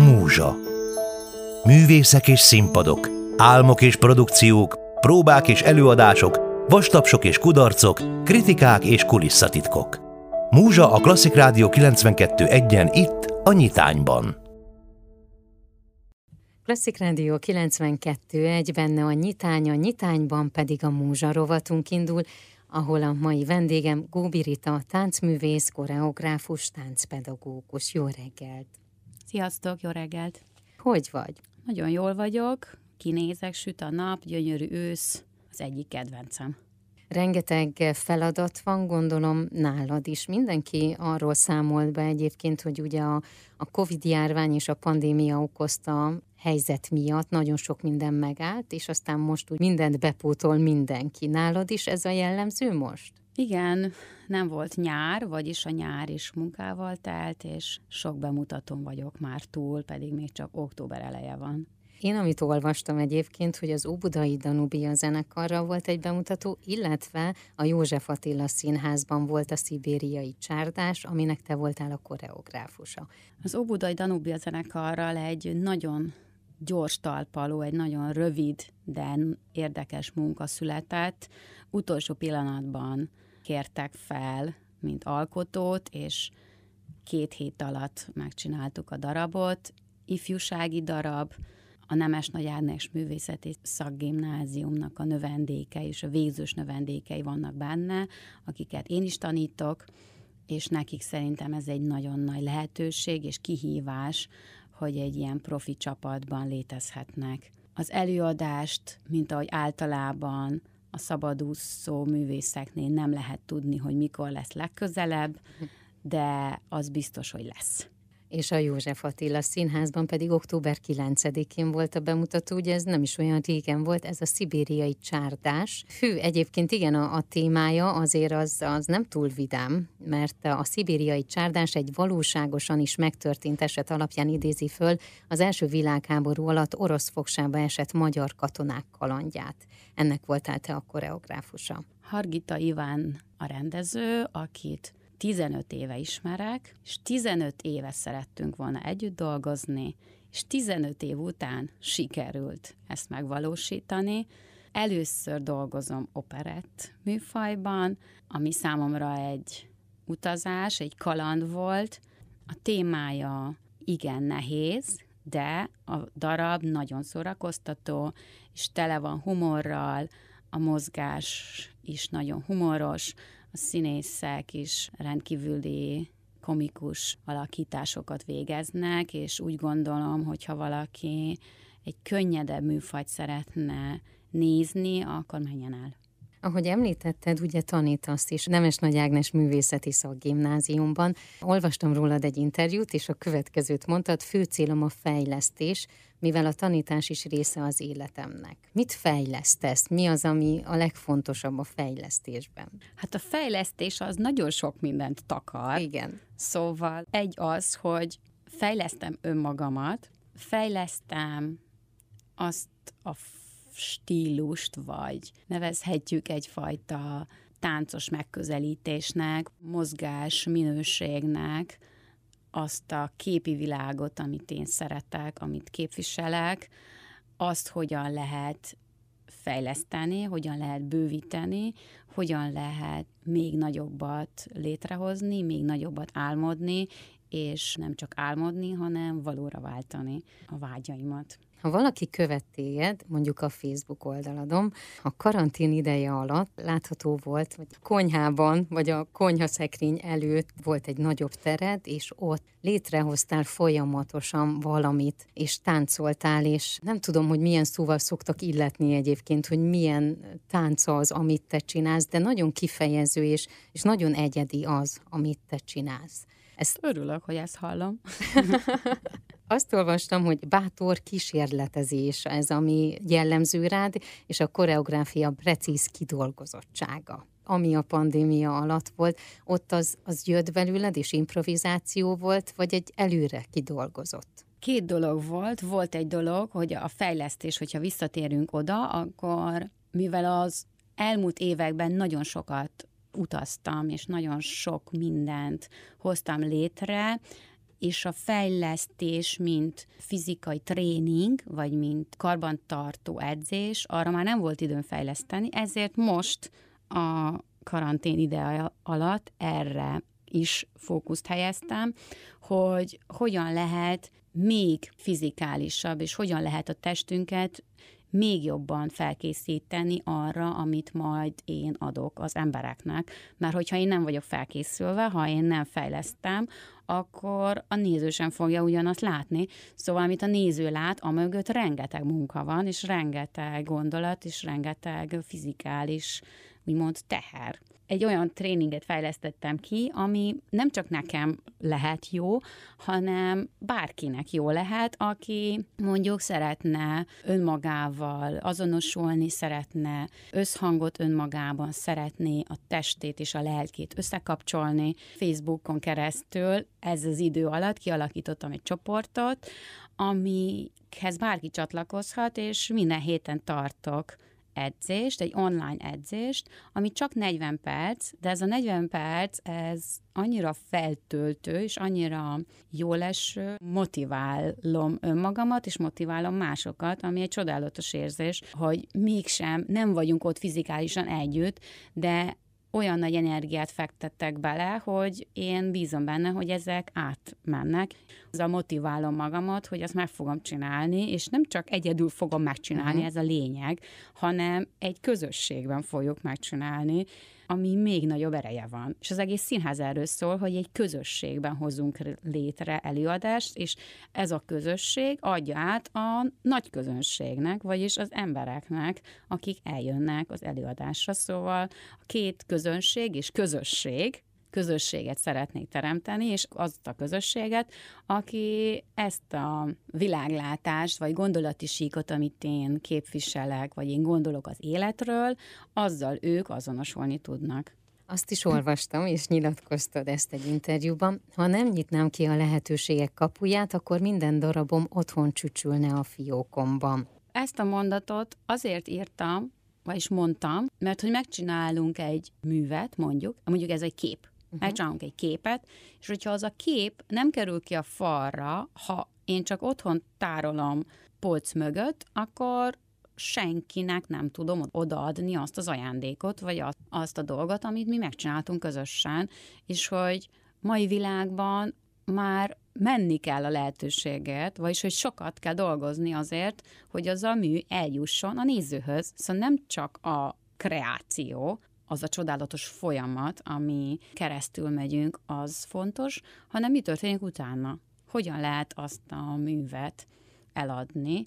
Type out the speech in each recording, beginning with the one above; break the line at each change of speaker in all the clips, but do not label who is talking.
Múzsa Művészek és színpadok, álmok és produkciók, próbák és előadások, vastapsok és kudarcok, kritikák és kulisszatitkok. Múzsa a Klasszik Rádió 92.1-en itt, a Nyitányban.
Klasszik Rádió 92.1, benne a nyitány, a nyitányban pedig a múzsa rovatunk indul, ahol a mai vendégem Góbi Rita, táncművész, koreográfus, táncpedagógus. Jó reggelt!
Sziasztok, jó reggelt!
Hogy vagy?
Nagyon jól vagyok, kinézek, süt a nap, gyönyörű ősz, az egyik kedvencem.
Rengeteg feladat van, gondolom nálad is. Mindenki arról számolt be egyébként, hogy ugye a, a Covid járvány és a pandémia okozta helyzet miatt nagyon sok minden megállt, és aztán most úgy mindent bepótol mindenki. Nálad is ez a jellemző most?
Igen, nem volt nyár, vagyis a nyár is munkával telt, és sok bemutatón vagyok már túl, pedig még csak október eleje van.
Én, amit olvastam egyébként, hogy az Óbudai Danubia zenekarra volt egy bemutató, illetve a József Attila Színházban volt a szibériai csárdás, aminek te voltál a koreográfusa.
Az Óbudai Danubia zenekarral egy nagyon gyors talpaló, egy nagyon rövid, de érdekes munka született. Utolsó pillanatban kértek fel, mint alkotót, és két hét alatt megcsináltuk a darabot. Ifjúsági darab, a Nemes Nagy Ágnes Művészeti Szakgimnáziumnak a növendékei és a végzős növendékei vannak benne, akiket én is tanítok, és nekik szerintem ez egy nagyon nagy lehetőség és kihívás, hogy egy ilyen profi csapatban létezhetnek. Az előadást, mint ahogy általában a szabadúszó művészeknél nem lehet tudni, hogy mikor lesz legközelebb, de az biztos, hogy lesz
és a József Attila Színházban pedig október 9-én volt a bemutató, ugye ez nem is olyan régen volt, ez a szibériai csárdás. Hű, egyébként igen, a, a témája azért az, az nem túl vidám, mert a szibériai csárdás egy valóságosan is megtörtént eset alapján idézi föl az első világháború alatt orosz fogsába esett magyar katonák kalandját. Ennek voltál te a koreográfusa.
Hargita Iván a rendező, akit 15 éve ismerek, és 15 éve szerettünk volna együtt dolgozni, és 15 év után sikerült ezt megvalósítani. Először dolgozom operett műfajban, ami számomra egy utazás, egy kaland volt. A témája igen nehéz, de a darab nagyon szórakoztató, és tele van humorral, a mozgás is nagyon humoros, a színészek is rendkívüli komikus alakításokat végeznek, és úgy gondolom, hogy ha valaki egy könnyedebb műfajt szeretne nézni, akkor menjen el.
Ahogy említetted, ugye tanítasz is Nemes Nagy Ágnes Művészeti Szakgimnáziumban. Olvastam rólad egy interjút, és a következőt mondtad, fő célom a fejlesztés, mivel a tanítás is része az életemnek. Mit fejlesztesz? Mi az, ami a legfontosabb a fejlesztésben?
Hát a fejlesztés az nagyon sok mindent takar.
Igen.
Szóval egy az, hogy fejlesztem önmagamat, fejlesztem azt a stílust, vagy nevezhetjük egyfajta táncos megközelítésnek, mozgás minőségnek, azt a képi világot, amit én szeretek, amit képviselek, azt hogyan lehet fejleszteni, hogyan lehet bővíteni, hogyan lehet még nagyobbat létrehozni, még nagyobbat álmodni, és nem csak álmodni, hanem valóra váltani a vágyaimat.
Ha valaki követ téged, mondjuk a Facebook oldaladon, a karantén ideje alatt látható volt, hogy a konyhában, vagy a konyhaszekrény előtt volt egy nagyobb tered, és ott létrehoztál folyamatosan valamit, és táncoltál, és nem tudom, hogy milyen szóval szoktak illetni egyébként, hogy milyen tánc az, amit te csinálsz, de nagyon kifejező, és, és nagyon egyedi az, amit te csinálsz.
Ezt... Örülök, hogy ezt hallom.
Azt olvastam, hogy bátor kísérletezés ez, ami jellemző rád, és a koreográfia precíz kidolgozottsága ami a pandémia alatt volt, ott az, az jött belőled, és improvizáció volt, vagy egy előre kidolgozott?
Két dolog volt. Volt egy dolog, hogy a fejlesztés, hogyha visszatérünk oda, akkor mivel az elmúlt években nagyon sokat utaztam, és nagyon sok mindent hoztam létre, és a fejlesztés, mint fizikai tréning, vagy mint karbantartó edzés, arra már nem volt időm fejleszteni, ezért most a karantén ide alatt erre is fókuszt helyeztem, hogy hogyan lehet még fizikálisabb, és hogyan lehet a testünket még jobban felkészíteni arra, amit majd én adok az embereknek. Mert hogyha én nem vagyok felkészülve, ha én nem fejlesztem, akkor a néző sem fogja ugyanazt látni. Szóval, amit a néző lát, a mögött rengeteg munka van, és rengeteg gondolat, és rengeteg fizikális, úgymond teher egy olyan tréninget fejlesztettem ki, ami nem csak nekem lehet jó, hanem bárkinek jó lehet, aki mondjuk szeretne önmagával azonosulni, szeretne összhangot önmagában, szeretné a testét és a lelkét összekapcsolni. Facebookon keresztül ez az idő alatt kialakítottam egy csoportot, amikhez bárki csatlakozhat, és minden héten tartok edzést, egy online edzést, ami csak 40 perc, de ez a 40 perc, ez annyira feltöltő, és annyira jó eső, motiválom önmagamat, és motiválom másokat, ami egy csodálatos érzés, hogy mégsem nem vagyunk ott fizikálisan együtt, de olyan nagy energiát fektettek bele, hogy én bízom benne, hogy ezek átmennek. Azzal motiválom magamat, hogy azt meg fogom csinálni, és nem csak egyedül fogom megcsinálni, uh-huh. ez a lényeg, hanem egy közösségben fogjuk megcsinálni, ami még nagyobb ereje van. És az egész színház erről szól, hogy egy közösségben hozunk létre előadást, és ez a közösség adja át a nagy közönségnek, vagyis az embereknek, akik eljönnek az előadásra. Szóval a két közönség és közösség, közösséget szeretnék teremteni, és azt a közösséget, aki ezt a világlátást, vagy gondolati síkot, amit én képviselek, vagy én gondolok az életről, azzal ők azonosulni tudnak.
Azt is olvastam, és nyilatkoztad ezt egy interjúban. Ha nem nyitnám ki a lehetőségek kapuját, akkor minden darabom otthon csücsülne a fiókomban.
Ezt a mondatot azért írtam, vagyis mondtam, mert hogy megcsinálunk egy művet, mondjuk, mondjuk ez egy kép uh-huh. megcsinálunk egy képet, és hogyha az a kép nem kerül ki a falra, ha én csak otthon tárolom polc mögött, akkor senkinek nem tudom odaadni azt az ajándékot, vagy azt a dolgot, amit mi megcsináltunk közösen, és hogy mai világban már menni kell a lehetőséget, vagyis hogy sokat kell dolgozni azért, hogy az a mű eljusson a nézőhöz. Szóval nem csak a kreáció, az a csodálatos folyamat, ami keresztül megyünk, az fontos, hanem mi történik utána. Hogyan lehet azt a művet eladni,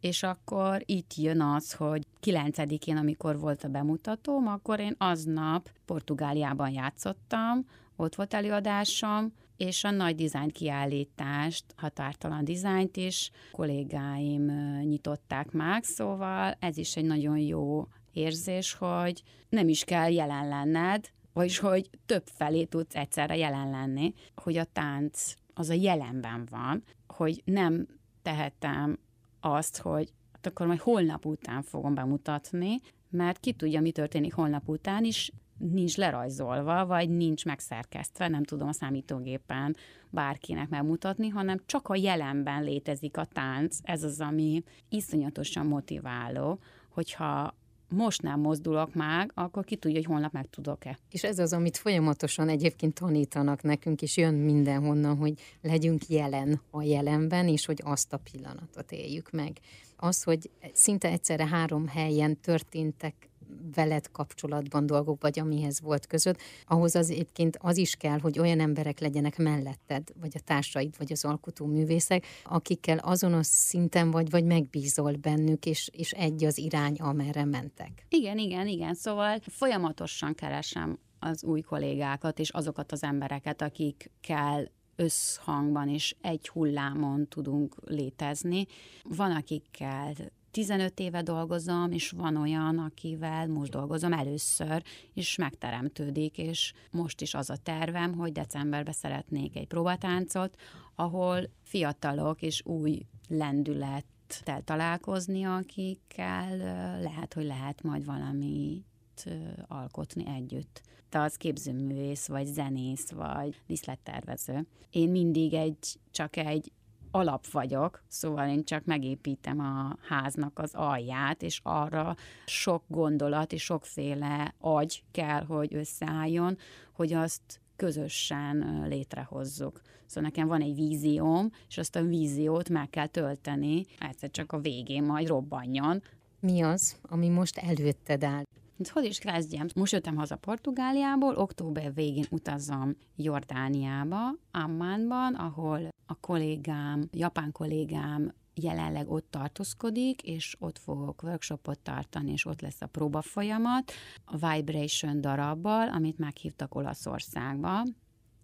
és akkor itt jön az, hogy 9-én, amikor volt a bemutatóm, akkor én aznap Portugáliában játszottam, ott volt előadásom, és a nagy dizájn kiállítást, határtalan dizájnt is kollégáim nyitották meg, szóval ez is egy nagyon jó érzés, hogy nem is kell jelen lenned, vagyis hogy több felé tudsz egyszerre jelen lenni, hogy a tánc az a jelenben van, hogy nem tehetem azt, hogy hát akkor majd holnap után fogom bemutatni, mert ki tudja, mi történik holnap után is, nincs lerajzolva, vagy nincs megszerkesztve, nem tudom a számítógépen bárkinek megmutatni, hanem csak a jelenben létezik a tánc. Ez az, ami iszonyatosan motiváló, hogyha most nem mozdulok meg, akkor ki tudja, hogy holnap meg tudok-e.
És ez az, amit folyamatosan egyébként tanítanak nekünk, és jön mindenhonnan, hogy legyünk jelen a jelenben, és hogy azt a pillanatot éljük meg. Az, hogy szinte egyszerre három helyen történtek veled kapcsolatban dolgok, vagy amihez volt között, ahhoz az egyébként az is kell, hogy olyan emberek legyenek melletted, vagy a társaid, vagy az alkotó művészek, akikkel azonos szinten vagy, vagy megbízol bennük, és, és egy az irány, amerre mentek.
Igen, igen, igen. Szóval folyamatosan keresem az új kollégákat, és azokat az embereket, akikkel összhangban és egy hullámon tudunk létezni. Van, akikkel 15 éve dolgozom, és van olyan, akivel most dolgozom először, és megteremtődik, és most is az a tervem, hogy decemberben szeretnék egy próbatáncot, ahol fiatalok és új lendülettel találkozni, akikkel lehet, hogy lehet majd valami alkotni együtt. Te az képzőművész, vagy zenész, vagy diszlettervező. Én mindig egy, csak egy alap vagyok, szóval én csak megépítem a háznak az alját, és arra sok gondolat és sokféle agy kell, hogy összeálljon, hogy azt közösen létrehozzuk. Szóval nekem van egy vízióm, és azt a víziót meg kell tölteni, egyszer csak a végén majd robbanjon.
Mi az, ami most előtted áll?
Hogy is kezdjem? Most jöttem haza Portugáliából, október végén utazom Jordániába, Ammánban, ahol a kollégám, japán kollégám jelenleg ott tartózkodik, és ott fogok workshopot tartani, és ott lesz a próba folyamat, a Vibration darabbal, amit meghívtak Olaszországba,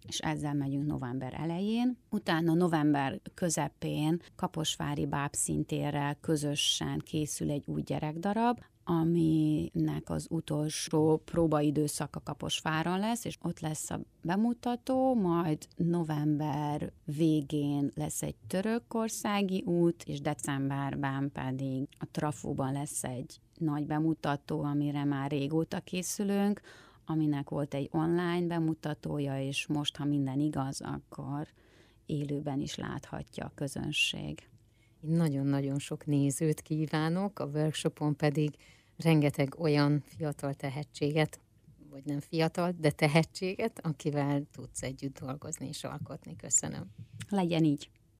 és ezzel megyünk november elején. Utána november közepén Kaposvári bábszintérrel közösen készül egy új gyerekdarab, aminek az utolsó próbaidőszaka Kaposváron lesz, és ott lesz a bemutató, majd november végén lesz egy törökországi út, és decemberben pedig a Trafóban lesz egy nagy bemutató, amire már régóta készülünk, aminek volt egy online bemutatója, és most, ha minden igaz, akkor élőben is láthatja a közönség.
Nagyon-nagyon sok nézőt kívánok, a workshopon pedig rengeteg olyan fiatal tehetséget, vagy nem fiatal, de tehetséget, akivel tudsz együtt dolgozni és alkotni. Köszönöm.
Legyen így.